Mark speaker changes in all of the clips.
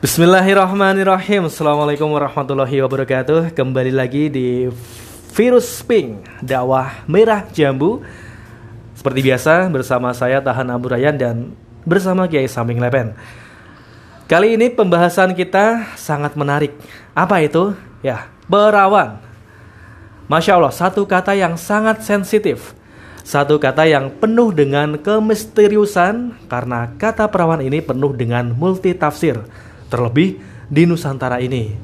Speaker 1: Bismillahirrahmanirrahim. Assalamualaikum warahmatullahi wabarakatuh. Kembali lagi di Virus Pink Dakwah Merah Jambu. Seperti biasa bersama saya Tahan Abu Rayan dan bersama Kiai Samping Lepen. Kali ini pembahasan kita sangat menarik. Apa itu? Ya, perawan Masya Allah, satu kata yang sangat sensitif. Satu kata yang penuh dengan kemisteriusan karena kata perawan ini penuh dengan multi tafsir terlebih di Nusantara ini.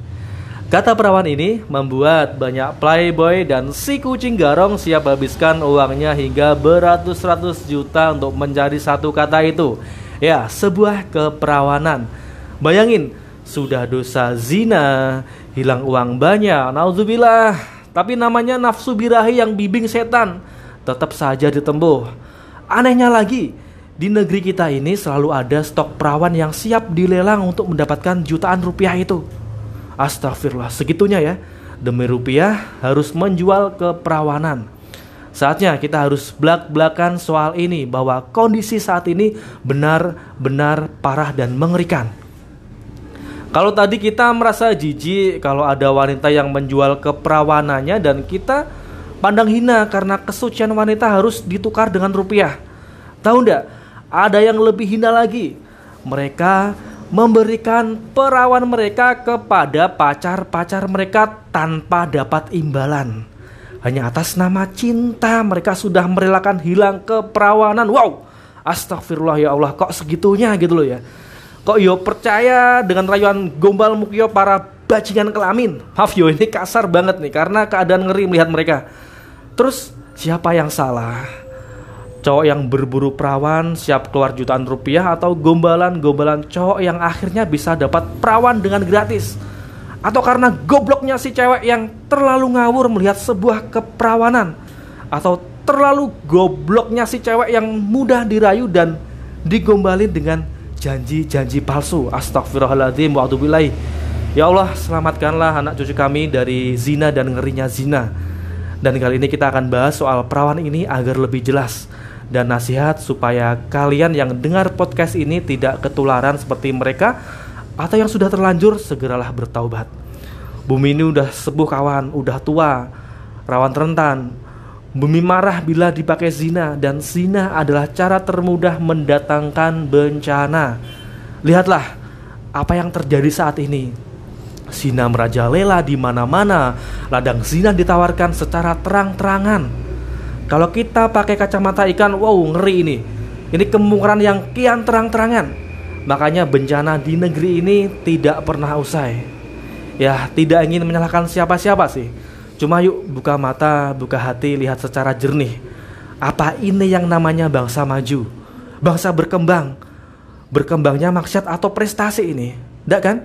Speaker 1: Kata perawan ini membuat banyak playboy dan si kucing garong siap habiskan uangnya hingga beratus-ratus juta untuk mencari satu kata itu. Ya, sebuah keperawanan. Bayangin, sudah dosa zina, hilang uang banyak, nauzubillah. Tapi namanya nafsu birahi yang bibing setan, tetap saja ditempuh. Anehnya lagi, di negeri kita ini selalu ada stok perawan yang siap dilelang untuk mendapatkan jutaan rupiah itu. Astagfirullah, segitunya ya. Demi rupiah harus menjual keperawanan. Saatnya kita harus belak-belakan soal ini bahwa kondisi saat ini benar-benar parah dan mengerikan. Kalau tadi kita merasa jijik kalau ada wanita yang menjual keperawanannya dan kita pandang hina karena kesucian wanita harus ditukar dengan rupiah. Tahu ndak? Ada yang lebih hina lagi. Mereka memberikan perawan mereka kepada pacar-pacar mereka tanpa dapat imbalan. Hanya atas nama cinta mereka sudah merelakan hilang keperawanan. Wow, astagfirullah ya Allah, kok segitunya gitu loh ya. Kok yo percaya dengan rayuan gombal mukio para bajingan kelamin. Maaf yo ini kasar banget nih karena keadaan ngeri melihat mereka. Terus siapa yang salah? Cowok yang berburu perawan siap keluar jutaan rupiah atau gombalan-gombalan cowok yang akhirnya bisa dapat perawan dengan gratis. Atau karena gobloknya si cewek yang terlalu ngawur melihat sebuah keperawanan. Atau terlalu gobloknya si cewek yang mudah dirayu dan digombalin dengan janji-janji palsu. Astagfirullahaladzim wa'atubilai ya Allah selamatkanlah anak cucu kami dari zina dan ngerinya zina. Dan kali ini kita akan bahas soal perawan ini agar lebih jelas dan nasihat supaya kalian yang dengar podcast ini tidak ketularan seperti mereka atau yang sudah terlanjur segeralah bertaubat. Bumi ini udah sepuh kawan, udah tua, rawan rentan. Bumi marah bila dipakai zina dan zina adalah cara termudah mendatangkan bencana. Lihatlah apa yang terjadi saat ini. Zina merajalela di mana-mana, ladang zina ditawarkan secara terang-terangan kalau kita pakai kacamata ikan, wow ngeri ini. Ini kemungkaran yang kian terang-terangan. Makanya bencana di negeri ini tidak pernah usai. Ya, tidak ingin menyalahkan siapa-siapa sih. Cuma yuk buka mata, buka hati, lihat secara jernih. Apa ini yang namanya bangsa maju? Bangsa berkembang. Berkembangnya maksiat atau prestasi ini? Tidak kan?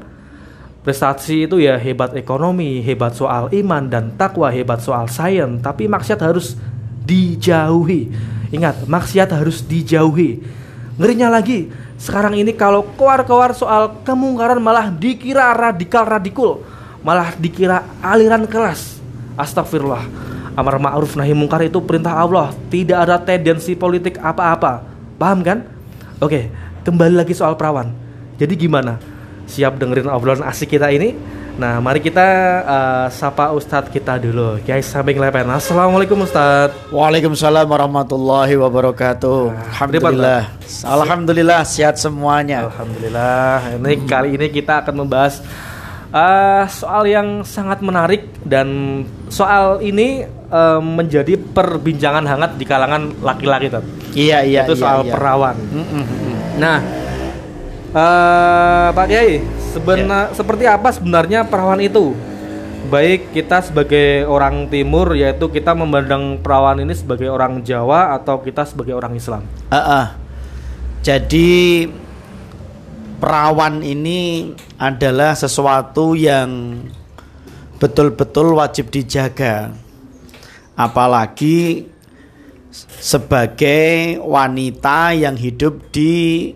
Speaker 1: Prestasi itu ya hebat ekonomi, hebat soal iman dan takwa, hebat soal sains, tapi maksiat harus dijauhi. Ingat, maksiat harus dijauhi. Ngerinya lagi, sekarang ini kalau keluar-keluar soal kemungkaran malah dikira radikal radikul, malah dikira aliran kelas. Astagfirullah. Amar ma'ruf nahi mungkar itu perintah Allah, tidak ada tendensi politik apa-apa. Paham kan? Oke, kembali lagi soal perawan. Jadi gimana? Siap dengerin obrolan asik kita ini? Nah, mari kita uh, sapa Ustadz kita dulu. Kiai Samping Lepen. Assalamualaikum Ustadz.
Speaker 2: Waalaikumsalam warahmatullahi wabarakatuh. Nah, Alhamdulillah. Alhamdulillah sehat semuanya.
Speaker 1: Alhamdulillah. Ini hmm. kali ini kita akan membahas uh, soal yang sangat menarik dan soal ini uh, menjadi perbincangan hangat di kalangan laki-laki.
Speaker 2: Iya iya.
Speaker 1: Itu
Speaker 2: iya,
Speaker 1: soal
Speaker 2: iya.
Speaker 1: perawan. Mm -mm. Nah, uh, Pak Kiai Sebenar yeah. seperti apa sebenarnya perawan itu? Baik kita sebagai orang timur yaitu kita memandang perawan ini sebagai orang Jawa atau kita sebagai orang Islam.
Speaker 2: Uh -uh. Jadi perawan ini adalah sesuatu yang betul-betul wajib dijaga. Apalagi sebagai wanita yang hidup di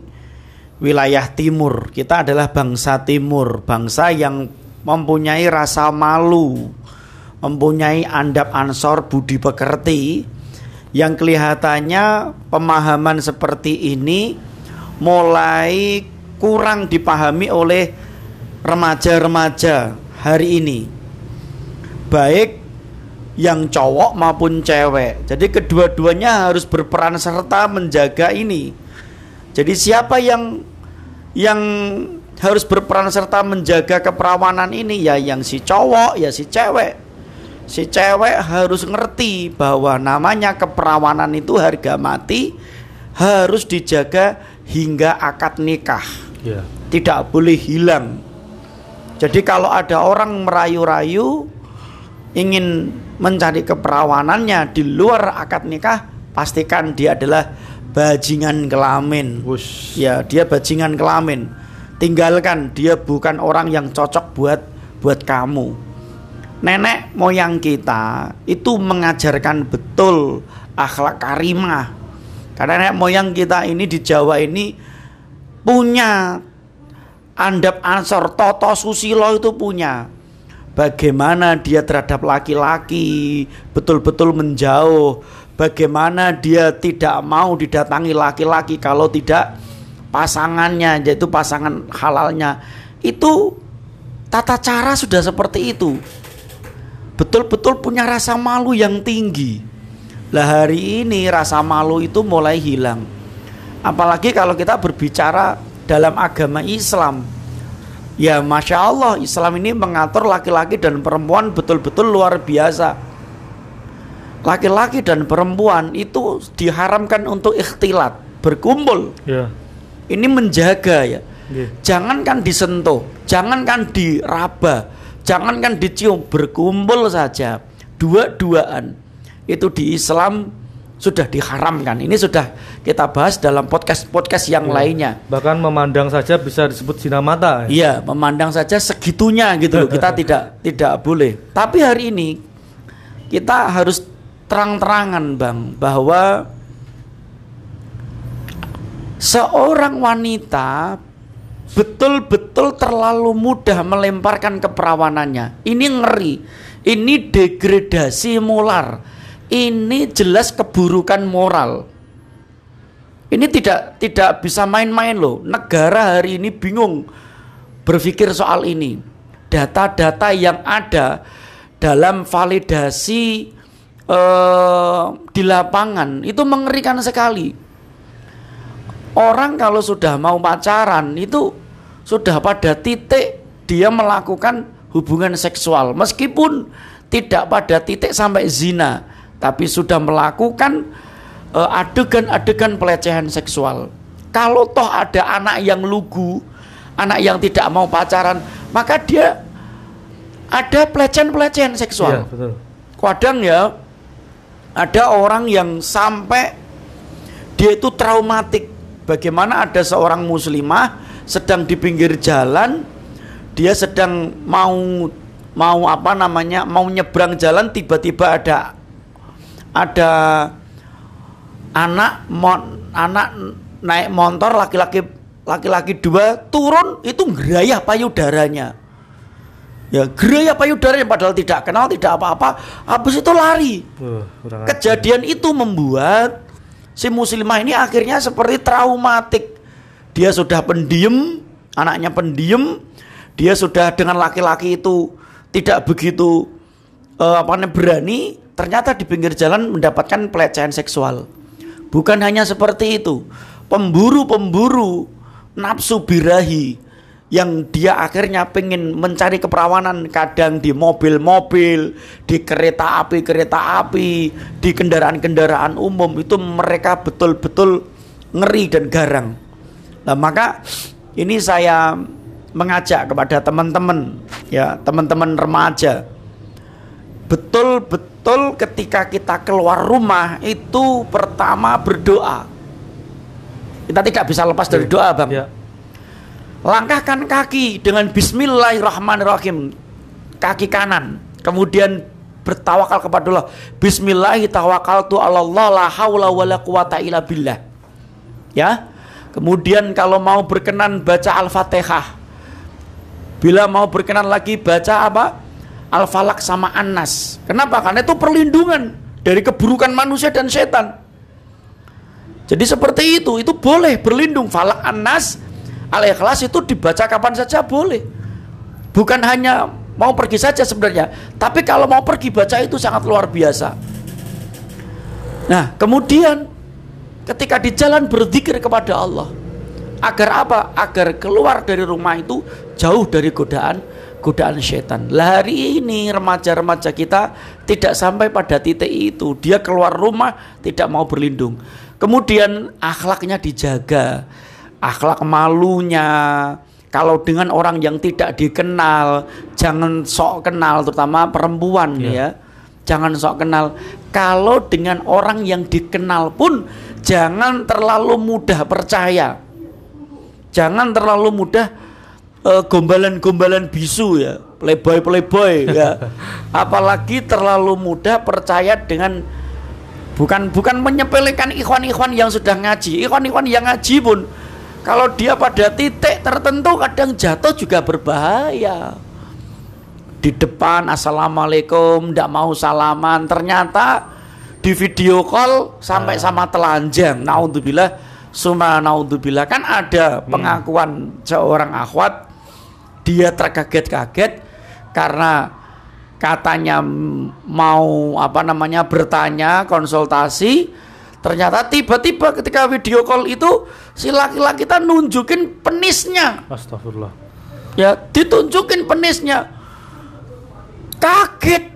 Speaker 2: wilayah timur. Kita adalah bangsa timur, bangsa yang mempunyai rasa malu, mempunyai andap ansor budi pekerti yang kelihatannya pemahaman seperti ini mulai kurang dipahami oleh remaja-remaja hari ini baik yang cowok maupun cewek. Jadi kedua-duanya harus berperan serta menjaga ini. Jadi siapa yang yang harus berperan serta menjaga keperawanan ini ya yang si cowok ya si cewek. Si cewek harus ngerti bahwa namanya keperawanan itu harga mati harus dijaga hingga akad nikah.
Speaker 1: Ya.
Speaker 2: Tidak boleh hilang. Jadi kalau ada orang merayu-rayu ingin mencari keperawanannya di luar akad nikah, pastikan dia adalah bajingan kelamin.
Speaker 1: Wush.
Speaker 2: Ya, dia bajingan kelamin. Tinggalkan dia bukan orang yang cocok buat buat kamu. Nenek moyang kita itu mengajarkan betul akhlak karimah. Karena nenek moyang kita ini di Jawa ini punya andap ansor toto susilo itu punya bagaimana dia terhadap laki-laki betul-betul menjauh bagaimana dia tidak mau didatangi laki-laki kalau tidak pasangannya yaitu pasangan halalnya. Itu tata cara sudah seperti itu. Betul-betul punya rasa malu yang tinggi. Lah hari ini rasa malu itu mulai hilang. Apalagi kalau kita berbicara dalam agama Islam. Ya Masya Allah Islam ini mengatur laki-laki dan perempuan betul-betul luar biasa Laki-laki dan perempuan itu diharamkan untuk ikhtilat Berkumpul
Speaker 1: Ya.
Speaker 2: Ini menjaga ya
Speaker 1: Iya.
Speaker 2: Jangankan disentuh Jangankan diraba Jangankan dicium Berkumpul saja Dua-duaan Itu di Islam sudah diharamkan. Ini sudah kita bahas dalam podcast-podcast yang
Speaker 1: Ya.
Speaker 2: lainnya.
Speaker 1: Bahkan memandang saja bisa disebut zina mata.
Speaker 2: Iya, memandang saja segitunya gitu loh. Kita tidak tidak boleh. Tapi hari ini kita harus terang-terangan, Bang, bahwa seorang wanita betul-betul terlalu mudah melemparkan keperawanannya. Ini ngeri. Ini degradasi moral. Ini jelas keburukan moral. Ini tidak tidak bisa main-main loh. Negara hari ini bingung berpikir soal ini. Data-data yang ada dalam validasi eh, di lapangan itu mengerikan sekali. Orang kalau sudah mau pacaran itu sudah pada titik dia melakukan hubungan seksual meskipun tidak pada titik sampai zina, tapi sudah melakukan eh, adegan-adegan pelecehan seksual. Kalau toh ada anak yang lugu, anak yang tidak mau pacaran, maka dia ada pelecehan-pelecehan
Speaker 1: Iya,
Speaker 2: seksual.
Speaker 1: betul.
Speaker 2: Kadang ya ada orang yang sampai dia itu traumatik. Bagaimana ada seorang muslimah sedang di pinggir jalan, dia sedang mau mau apa namanya mau nyebrang jalan tiba-tiba ada ada anak mon, anak naik motor laki-laki laki-laki dua turun itu gerayah payudaranya ya gerayah payudaranya padahal tidak kenal tidak apa-apa habis itu lari.
Speaker 1: Uh,
Speaker 2: kejadian itu membuat si muslimah ini akhirnya seperti traumatik. Dia sudah pendiam anaknya pendiam dia sudah dengan laki-laki itu tidak begitu eh, apa namanya berani ternyata di pinggir jalan mendapatkan pelecehan seksual. Bukan hanya seperti itu pemburu-pemburu nafsu birahi yang dia akhirnya pengen mencari keperawanan kadang di mobil-mobil, di kereta api kereta api, di kendaraan-kendaraan umum itu mereka betul-betul ngeri dan garang. Nah, maka ini saya mengajak kepada teman-teman ya, teman-teman remaja. Betul-betul ketika kita keluar rumah itu pertama berdoa. Kita tidak bisa lepas dari doa, Bang.
Speaker 1: Ya.
Speaker 2: Langkahkan kaki dengan bismillahirrahmanirrahim. Kaki kanan. Kemudian bertawakal kepada Allah. Bismillahirrahmanirrahim. Allah la haula wala quwata. Ya. Kemudian kalau mau berkenan baca Al-Fatihah. Bila mau berkenan lagi baca apa? Al-Falak sama An-Nas. Kenapa? Karena itu perlindungan dari keburukan manusia dan setan. Jadi seperti itu, itu boleh berlindung. Falak An-Nas Al-Ikhlas itu dibaca kapan saja boleh. bukan hanya mau pergi saja sebenarnya, tapi kalau mau pergi baca itu sangat luar biasa. Nah, kemudian ketika di jalan berzikir kepada Allah, agar apa? Agar keluar dari rumah itu jauh dari godaan godaan setan. Lah hari ini remaja-remaja kita tidak sampai pada titik itu. Dia keluar rumah tidak mau berlindung. Kemudian akhlaknya dijaga. Akhlak malunya, kalau dengan orang yang tidak dikenal, jangan sok kenal, terutama perempuan yeah. ya. Jangan sok kenal. Kalau dengan orang yang dikenal pun, jangan terlalu mudah percaya. Jangan terlalu mudah uh, gombalan-gombalan bisu ya, playboy-playboy ya. Apalagi terlalu mudah percaya dengan bukan bukan menyepelekan ikhwan-ikhwan yang sudah ngaji. Ikhwan-ikhwan yang ngaji pun kalau dia pada titik tertentu kadang jatuh juga berbahaya. Di depan assalamualaikum, tidak mau salaman, ternyata di video call sampai ah. sama telanjang. Naudzubillah, summa naudzubillah kan ada hmm. pengakuan seorang akhwat dia terkaget-kaget karena katanya mau apa namanya bertanya konsultasi ternyata tiba-tiba ketika video call itu si laki-laki kita nunjukin penisnya.
Speaker 1: Astagfirullah.
Speaker 2: Ya ditunjukin penisnya. Kaget.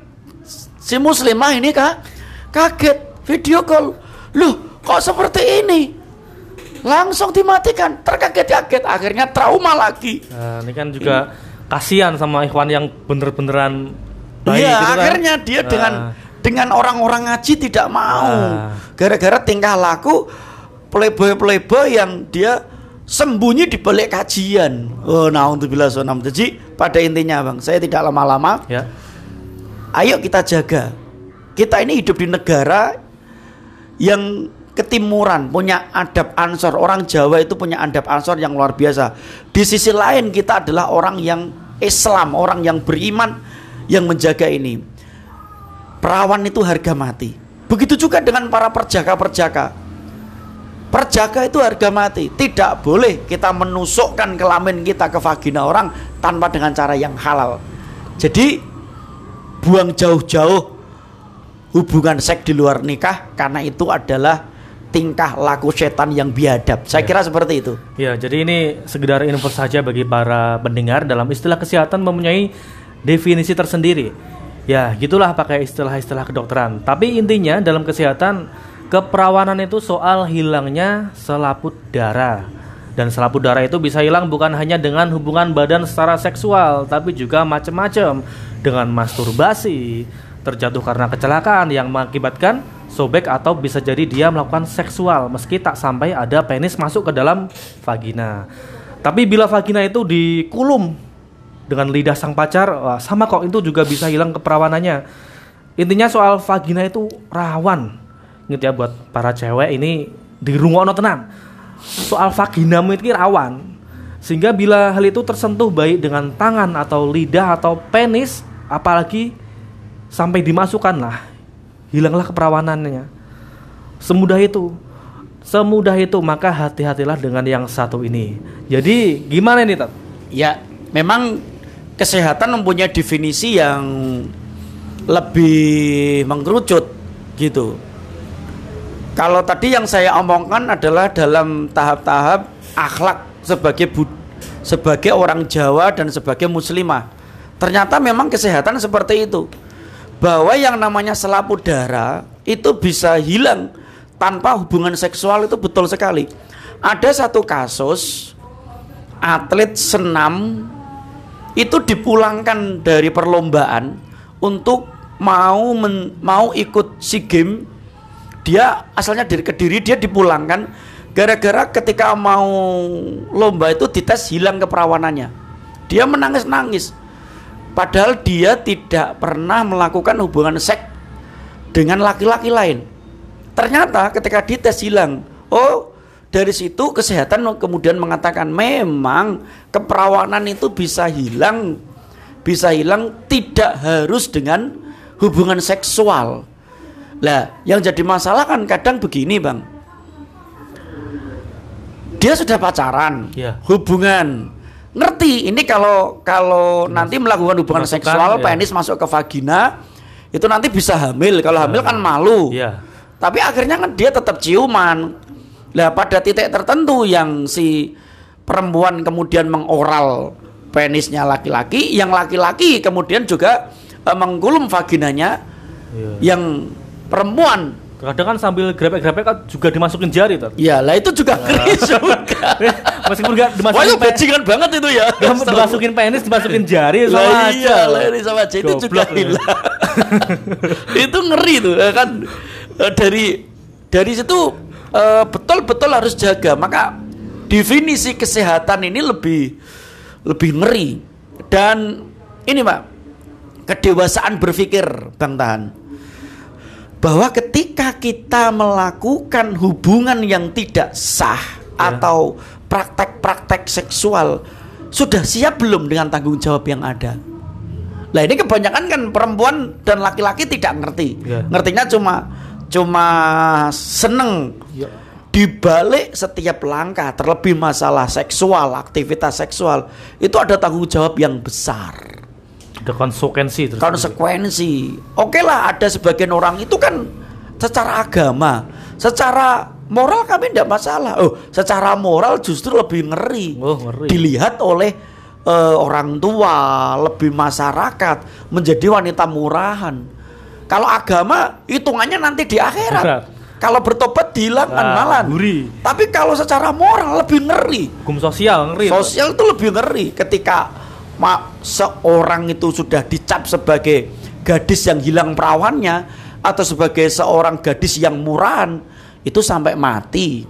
Speaker 2: Si muslimah ini kak kaget. Video call. Loh kok seperti ini? Langsung dimatikan. Terkaget-kaget. Akhirnya trauma lagi.
Speaker 1: Nah, ini kan juga ini. kasihan sama ikhwan yang bener-beneran baik
Speaker 2: iya gitu kan. akhirnya dia nah. dengan dengan orang-orang ngaji tidak mau nah. gara-gara tingkah laku playboy-playboy yang dia sembunyi di balik kajian oh nah untuk bila sonam jadi pada intinya bang saya tidak lama-lama ya. ayo kita jaga kita ini hidup di negara yang ketimuran, punya adab ansor. Orang Jawa itu punya adab ansor yang luar biasa. Di sisi lain kita adalah orang yang Islam, orang yang beriman yang menjaga ini. Perawan itu harga mati. Begitu juga dengan para perjaka-perjaka. Perjaka itu harga mati. Tidak boleh kita menusukkan kelamin kita ke vagina orang tanpa dengan cara yang halal. Jadi buang jauh-jauh hubungan seks di luar nikah karena itu adalah tingkah laku setan yang biadab. Saya ya. kira seperti itu.
Speaker 1: Ya, jadi ini sekedar info saja bagi para pendengar dalam istilah kesehatan mempunyai definisi tersendiri. Ya, gitulah pakai istilah-istilah kedokteran. Tapi intinya dalam kesehatan keperawanan itu soal hilangnya selaput darah. Dan selaput darah itu bisa hilang bukan hanya dengan hubungan badan secara seksual, tapi juga macam-macam dengan masturbasi, terjatuh karena kecelakaan yang mengakibatkan sobek atau bisa jadi dia melakukan seksual meski tak sampai ada penis masuk ke dalam vagina. Tapi bila vagina itu dikulum dengan lidah sang pacar, wah, sama kok itu juga bisa hilang keperawanannya. Intinya soal vagina itu rawan. Ingat ya buat para cewek ini di no tenang. Soal vagina itu rawan. Sehingga bila hal itu tersentuh baik dengan tangan atau lidah atau penis, apalagi sampai dimasukkan lah hilanglah keperawanannya. Semudah itu. Semudah itu maka hati-hatilah dengan yang satu ini. Jadi gimana ini Tat?
Speaker 2: Ya, memang kesehatan mempunyai definisi yang lebih mengkerucut gitu. Kalau tadi yang saya omongkan adalah dalam tahap-tahap akhlak sebagai bud sebagai orang Jawa dan sebagai muslimah. Ternyata memang kesehatan seperti itu bahwa yang namanya selaput darah itu bisa hilang tanpa hubungan seksual itu betul sekali. Ada satu kasus atlet senam itu dipulangkan dari perlombaan untuk mau men, mau ikut SEA Games. Dia asalnya dari Kediri dia dipulangkan gara-gara ketika mau lomba itu dites hilang keperawanannya. Dia menangis-nangis Padahal dia tidak pernah melakukan hubungan seks dengan laki-laki lain. Ternyata ketika dites hilang, oh dari situ kesehatan kemudian mengatakan memang keperawanan itu bisa hilang, bisa hilang tidak harus dengan hubungan seksual. Lah, yang jadi masalah kan kadang begini, Bang. Dia sudah pacaran, yeah. hubungan, ngerti ini kalau kalau nanti melakukan hubungan seksual
Speaker 1: ya.
Speaker 2: penis masuk ke vagina itu nanti bisa hamil kalau hamil kan malu
Speaker 1: Iya.
Speaker 2: tapi akhirnya kan dia tetap ciuman lah pada titik tertentu yang si perempuan kemudian mengoral penisnya laki-laki yang laki-laki kemudian juga eh, mengkulum vaginanya
Speaker 1: Iya.
Speaker 2: yang perempuan
Speaker 1: Kadang kan sambil grepek-grepek kan juga dimasukin jari tuh.
Speaker 2: ya lah itu juga ngeri juga
Speaker 1: Meskipun nggak
Speaker 2: Wah
Speaker 1: dimasukin
Speaker 2: itu
Speaker 1: pe-
Speaker 2: bajingan banget itu ya.
Speaker 1: dimasukin penis, dimasukin jari sama
Speaker 2: Lah iya, lah ini sama aja itu juga
Speaker 1: lu.
Speaker 2: hilang. itu ngeri tuh ya kan Eh, dari dari situ eh, betul-betul harus jaga. Maka definisi kesehatan ini lebih lebih ngeri dan ini Pak kedewasaan berpikir Bang Tahan bahwa ketika kita melakukan hubungan yang tidak sah
Speaker 1: Ya.
Speaker 2: atau praktek-praktek seksual sudah siap belum dengan tanggung jawab yang ada? Lah ini kebanyakan kan perempuan dan laki-laki tidak ngerti.
Speaker 1: Ya.
Speaker 2: Ngertinya cuma cuma seneng
Speaker 1: Ya.
Speaker 2: di balik setiap langkah terlebih masalah seksual, aktivitas seksual itu ada tanggung jawab yang besar
Speaker 1: Ada konsekuensi terus.
Speaker 2: konsekuensi. Oke lah ada sebagian orang itu kan secara agama, secara moral kami tidak masalah. Oh, secara moral justru lebih ngeri.
Speaker 1: Oh, ngeri.
Speaker 2: Dilihat oleh eh, orang tua, lebih masyarakat menjadi wanita murahan. Kalau agama hitungannya nanti di akhirat.
Speaker 1: Akhirat.
Speaker 2: Kalau bertobat dihilangkan
Speaker 1: Ah,
Speaker 2: malah.
Speaker 1: gurih.
Speaker 2: Tapi kalau secara moral lebih ngeri.
Speaker 1: Hukum sosial ngeri.
Speaker 2: Sosial itu lebih ngeri ketika ma- seorang itu sudah dicap sebagai gadis yang hilang perawannya atau sebagai seorang gadis yang murahan itu sampai mati.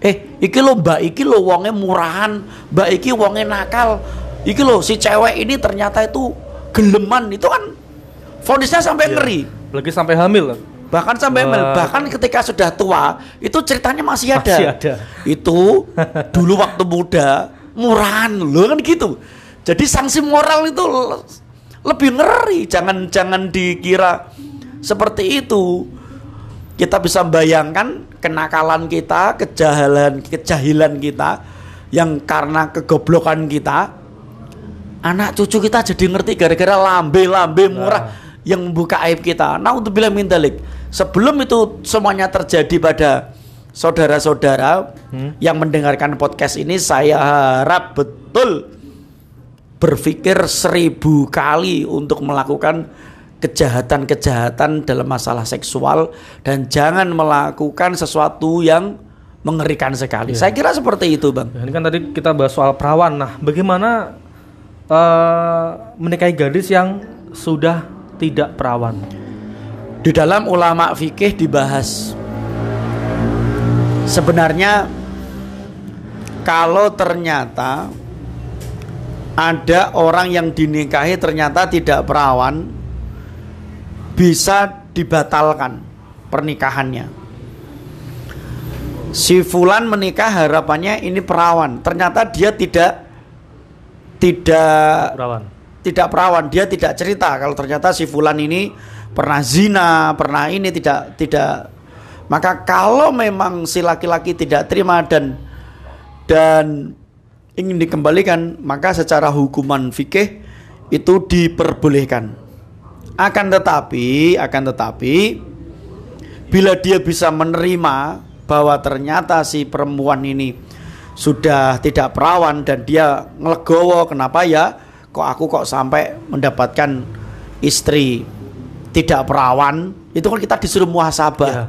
Speaker 2: Eh, iki lo mbak iki lo wonge murahan, mbak iki wonge nakal. Iki lo si cewek ini ternyata itu geleman itu kan vonisnya sampai
Speaker 1: Iya.
Speaker 2: ngeri.
Speaker 1: Lagi sampai hamil. kan?
Speaker 2: Bahkan sampai
Speaker 1: Wah.
Speaker 2: mel, bahkan ketika sudah tua itu ceritanya masih ada.
Speaker 1: Masih ada.
Speaker 2: Itu dulu waktu muda murahan loh kan gitu. Jadi sanksi moral itu le- lebih ngeri. Jangan jangan dikira seperti itu. Kita bisa bayangkan kenakalan kita, kejahilan kejahilan kita yang karena kegoblokan kita anak cucu kita jadi ngerti gara-gara lambe-lambe murah yang membuka aib kita. Nah untuk bilang mintalik sebelum itu semuanya terjadi pada saudara-saudara yang mendengarkan podcast ini, saya harap betul berpikir seribu kali untuk melakukan kejahatan-kejahatan dalam masalah seksual dan jangan melakukan sesuatu yang mengerikan sekali. Saya kira seperti itu, Bang.
Speaker 1: Ya, ini kan tadi kita bahas soal perawan. Nah, bagaimana eh, menikahi gadis yang sudah tidak perawan?
Speaker 2: Di dalam ulama fikih dibahas sebenarnya kalau ternyata ada orang yang dinikahi ternyata tidak perawan bisa dibatalkan pernikahannya. Si fulan menikah harapannya ini perawan, ternyata dia tidak tidak
Speaker 1: Perawan.
Speaker 2: Tidak perawan dia tidak cerita kalau ternyata si fulan ini pernah zina pernah ini tidak tidak. Maka kalau memang si laki-laki tidak terima dan dan ingin dikembalikan maka secara hukuman fikih itu diperbolehkan. Akan tetapi akan tetapi bila dia bisa menerima bahwa ternyata si perempuan ini sudah tidak perawan dan dia ngelegowo kenapa ya kok aku kok sampai mendapatkan istri tidak perawan itu kan kita disuruh muhasabah
Speaker 1: Ya.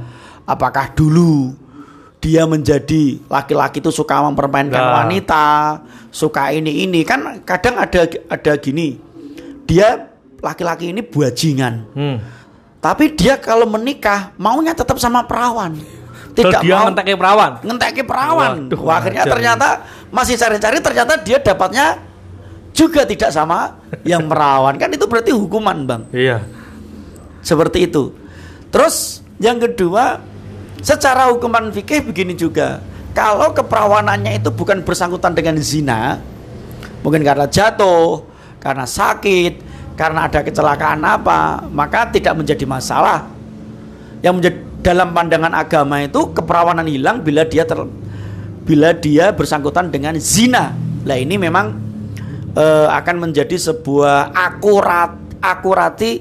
Speaker 2: apakah dulu dia menjadi laki-laki itu suka mempermainkan
Speaker 1: Nah.
Speaker 2: wanita suka ini ini kan kadang ada ada gini dia laki-laki ini buajingan
Speaker 1: Hmm.
Speaker 2: tapi dia kalau menikah maunya tetap sama perawan tidak
Speaker 1: dia
Speaker 2: mau
Speaker 1: ngenteknya perawan.
Speaker 2: ngenteki perawan.
Speaker 1: Waduh,
Speaker 2: Wah, akhirnya ternyata masih cari-cari ternyata dia dapatnya juga tidak sama yang perawan. Kan itu berarti hukuman, Bang.
Speaker 1: Iya.
Speaker 2: Seperti itu. Terus yang kedua, secara hukuman fikih begini juga. Kalau keperawanannya itu bukan bersangkutan dengan zina, mungkin karena jatuh, karena sakit, karena ada kecelakaan apa, maka tidak menjadi masalah. Yang menjadi dalam pandangan agama itu keperawanan hilang bila dia ter, bila dia bersangkutan dengan zina. Nah ini memang eh, akan menjadi sebuah akurat akurati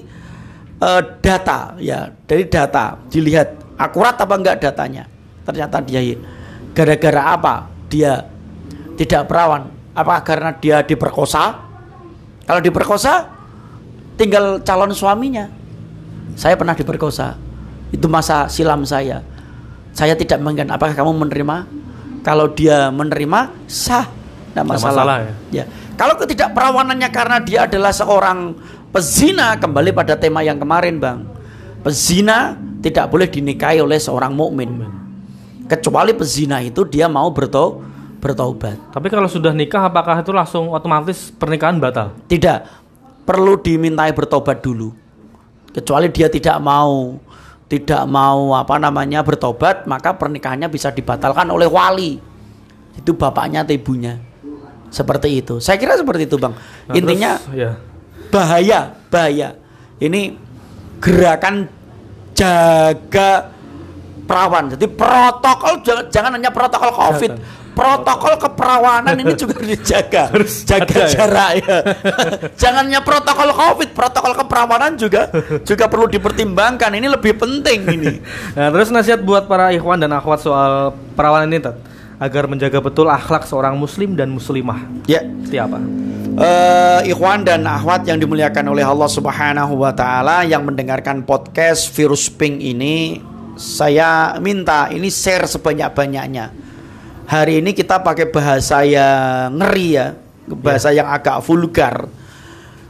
Speaker 2: eh, data ya dari data dilihat akurat apa enggak datanya. Ternyata dia gara-gara apa dia tidak perawan? Apa karena dia diperkosa? Kalau diperkosa tinggal calon suaminya. Saya pernah diperkosa. Itu masa silam saya. Saya tidak mengingat apakah kamu menerima? Kalau dia menerima sah, tidak masalah.
Speaker 1: masalah ya?
Speaker 2: ya. Kalau ketidakperawanannya karena dia adalah seorang pezina, kembali pada tema yang kemarin, Bang. Pezina tidak boleh dinikahi oleh seorang mukmin. Kecuali pezina itu dia mau berto bertobat.
Speaker 1: Tapi kalau sudah nikah apakah itu langsung otomatis pernikahan batal?
Speaker 2: Tidak, perlu dimintai bertobat dulu. Kecuali dia tidak mau tidak mau apa namanya bertobat, maka pernikahannya bisa dibatalkan oleh wali. Itu bapaknya atau ibunya. Seperti itu. Saya kira seperti itu, Bang.
Speaker 1: Nah,
Speaker 2: Intinya
Speaker 1: terus, ya.
Speaker 2: bahaya, bahaya. Ini gerakan jaga perawan. Jadi protokol jangan, jangan hanya protokol Covid, protokol keperawanan ini juga dijaga.
Speaker 1: Harus
Speaker 2: jaga
Speaker 1: ya?
Speaker 2: jarak ya. jangan hanya protokol Covid, protokol keperawanan juga juga perlu dipertimbangkan. Ini lebih penting ini.
Speaker 1: Nah, terus nasihat buat para ikhwan dan akhwat soal perawanan ini, Tat, agar menjaga betul akhlak seorang muslim dan muslimah.
Speaker 2: Ya.
Speaker 1: Seperti apa?
Speaker 2: Eh, ikhwan dan akhwat yang dimuliakan oleh Allah Subhanahu wa taala yang mendengarkan podcast Virus Pink ini, saya minta ini share sebanyak-banyaknya. Hari ini kita pakai bahasa yang ngeri ya, bahasa yang agak vulgar.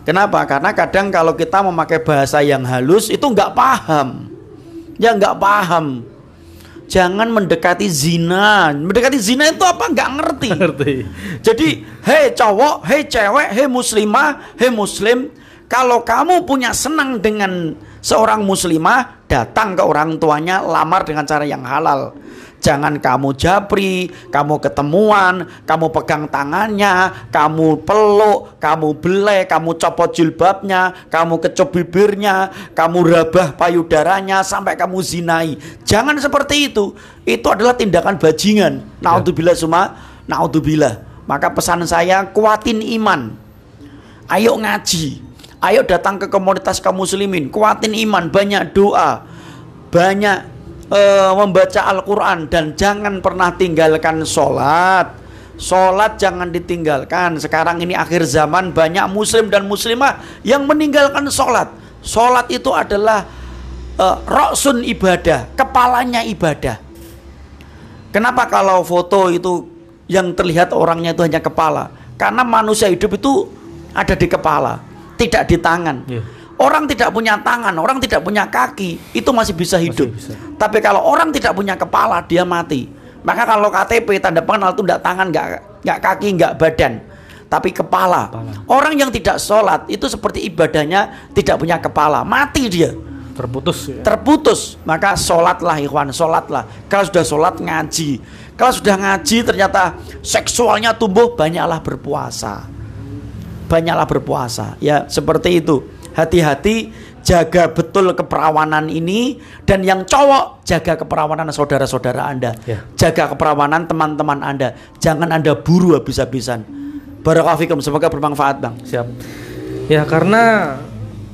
Speaker 2: Kenapa? Karena kadang kalau kita memakai bahasa yang halus itu nggak paham. Ya nggak paham. Jangan mendekati zina. Mendekati zina itu apa? Nggak ngerti.
Speaker 1: Ngerti.
Speaker 2: Jadi, hei cowok, hei cewek, hei muslimah, hei muslim, kalau kamu punya senang dengan seorang muslimah, datang ke orang tuanya, lamar dengan cara yang halal. Jangan kamu japri, kamu ketemuan, kamu pegang tangannya, kamu peluk, kamu belai, kamu copot jilbabnya, kamu kecup bibirnya, kamu rabah payudaranya sampai kamu zinai. Jangan seperti itu. Itu adalah tindakan bajingan. Naudzubillah suma, naudzubillah. Maka pesan saya kuatin iman. Ayo ngaji. Ayo datang ke komunitas kaum muslimin, kuatin iman, banyak doa, banyak eh, membaca Al-Quran dan jangan pernah tinggalkan sholat. Sholat jangan ditinggalkan. Sekarang ini akhir zaman banyak muslim dan muslimah yang meninggalkan sholat. Sholat itu adalah eh, roksun ibadah, kepalanya ibadah. Kenapa kalau foto itu yang terlihat orangnya itu hanya kepala? Karena manusia hidup itu ada di kepala, tidak di tangan.
Speaker 1: Iya.
Speaker 2: Orang tidak punya tangan, orang tidak punya kaki, itu masih bisa hidup.
Speaker 1: bisa.
Speaker 2: Tapi kalau orang tidak punya kepala, dia mati. Maka kalau KTP tanda pengenal itu tidak tangan, nggak nggak kaki, nggak badan, tapi kepala.
Speaker 1: Kepala.
Speaker 2: Orang yang tidak sholat itu seperti ibadahnya tidak punya kepala, mati dia
Speaker 1: Terputus ya.
Speaker 2: terputus maka sholatlah ikhwan sholatlah kalau sudah sholat ngaji kalau sudah ngaji ternyata seksualnya tumbuh banyaklah berpuasa banyaklah berpuasa ya seperti itu hati-hati jaga betul keperawanan ini dan yang cowok jaga keperawanan saudara-saudara anda
Speaker 1: Ya.
Speaker 2: jaga keperawanan teman-teman anda jangan anda buru habis-habisan Barakallahu fikum semoga bermanfaat bang
Speaker 1: Siap. Ya karena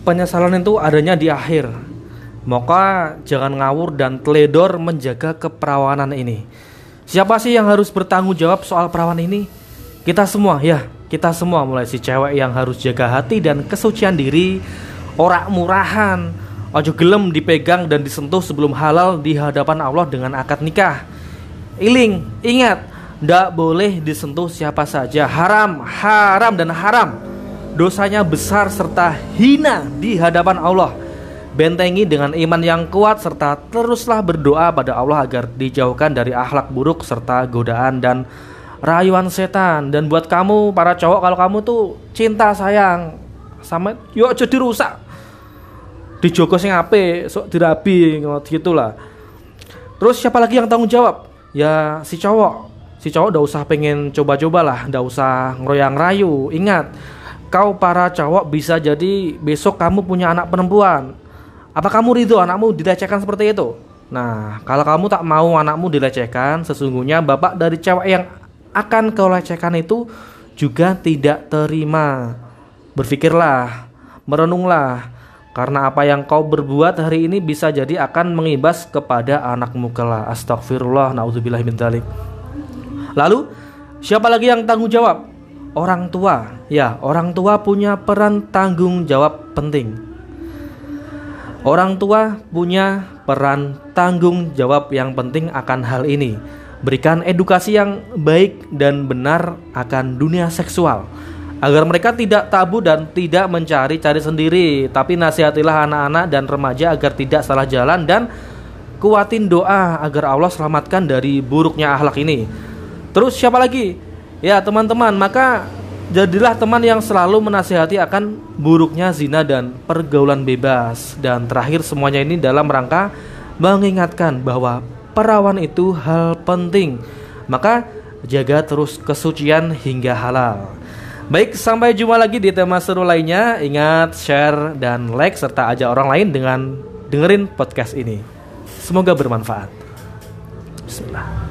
Speaker 1: penyesalan itu adanya di akhir. Maka jangan ngawur dan teledor menjaga keperawanan ini. Siapa sih yang harus bertanggung jawab soal perawan ini? Kita semua ya, kita semua mulai si cewek yang harus jaga hati dan kesucian diri, orak murahan, ojo gelem dipegang dan disentuh sebelum halal di hadapan Allah dengan akad nikah. Iling, ingat, ndak boleh disentuh siapa saja. Haram, haram dan haram. Dosanya besar serta hina di hadapan Allah. Bentengi dengan iman yang kuat serta teruslah berdoa pada Allah agar dijauhkan dari akhlak buruk serta godaan dan rayuan setan. Dan buat kamu para cowok kalau kamu tuh cinta sayang sama yuk jadi rusak. Dijogo sing ape, sok dirabi ngono gitulah. Terus siapa lagi yang tanggung jawab? Ya si cowok. Si cowok udah usah pengen coba-coba lah, udah usah ngeroyang rayu. Ingat, kau para cowok bisa jadi besok kamu punya anak perempuan. Apa kamu ridho anakmu dilecehkan seperti itu? Nah, kalau kamu tak mau anakmu dilecehkan, sesungguhnya bapak dari cewek yang akan kau lecehkan itu juga tidak terima. Berpikirlah, merenunglah, karena apa yang kau berbuat hari ini bisa jadi akan mengibas kepada anakmu kelak. Astagfirullah, naudzubillah. Lalu, siapa lagi yang tanggung jawab? Orang tua. Ya, orang tua punya peran tanggung jawab penting. Orang tua punya peran tanggung jawab yang penting akan hal ini berikan edukasi yang baik dan benar akan dunia seksual. Agar mereka tidak tabu dan tidak mencari-cari sendiri tapi nasihatilah anak-anak dan remaja agar tidak salah jalan dan kuatin doa agar Allah selamatkan dari buruknya akhlak ini. Terus siapa lagi? Ya teman-teman maka jadilah teman yang selalu menasihati akan buruknya zina dan pergaulan bebas. Dan terakhir semuanya ini dalam rangka mengingatkan bahwa perawan itu hal penting. Maka jaga terus kesucian hingga halal. Baik, sampai jumpa lagi di tema seru lainnya. Ingat share dan like serta ajak orang lain dengan dengerin podcast ini. Semoga bermanfaat. Bismillah.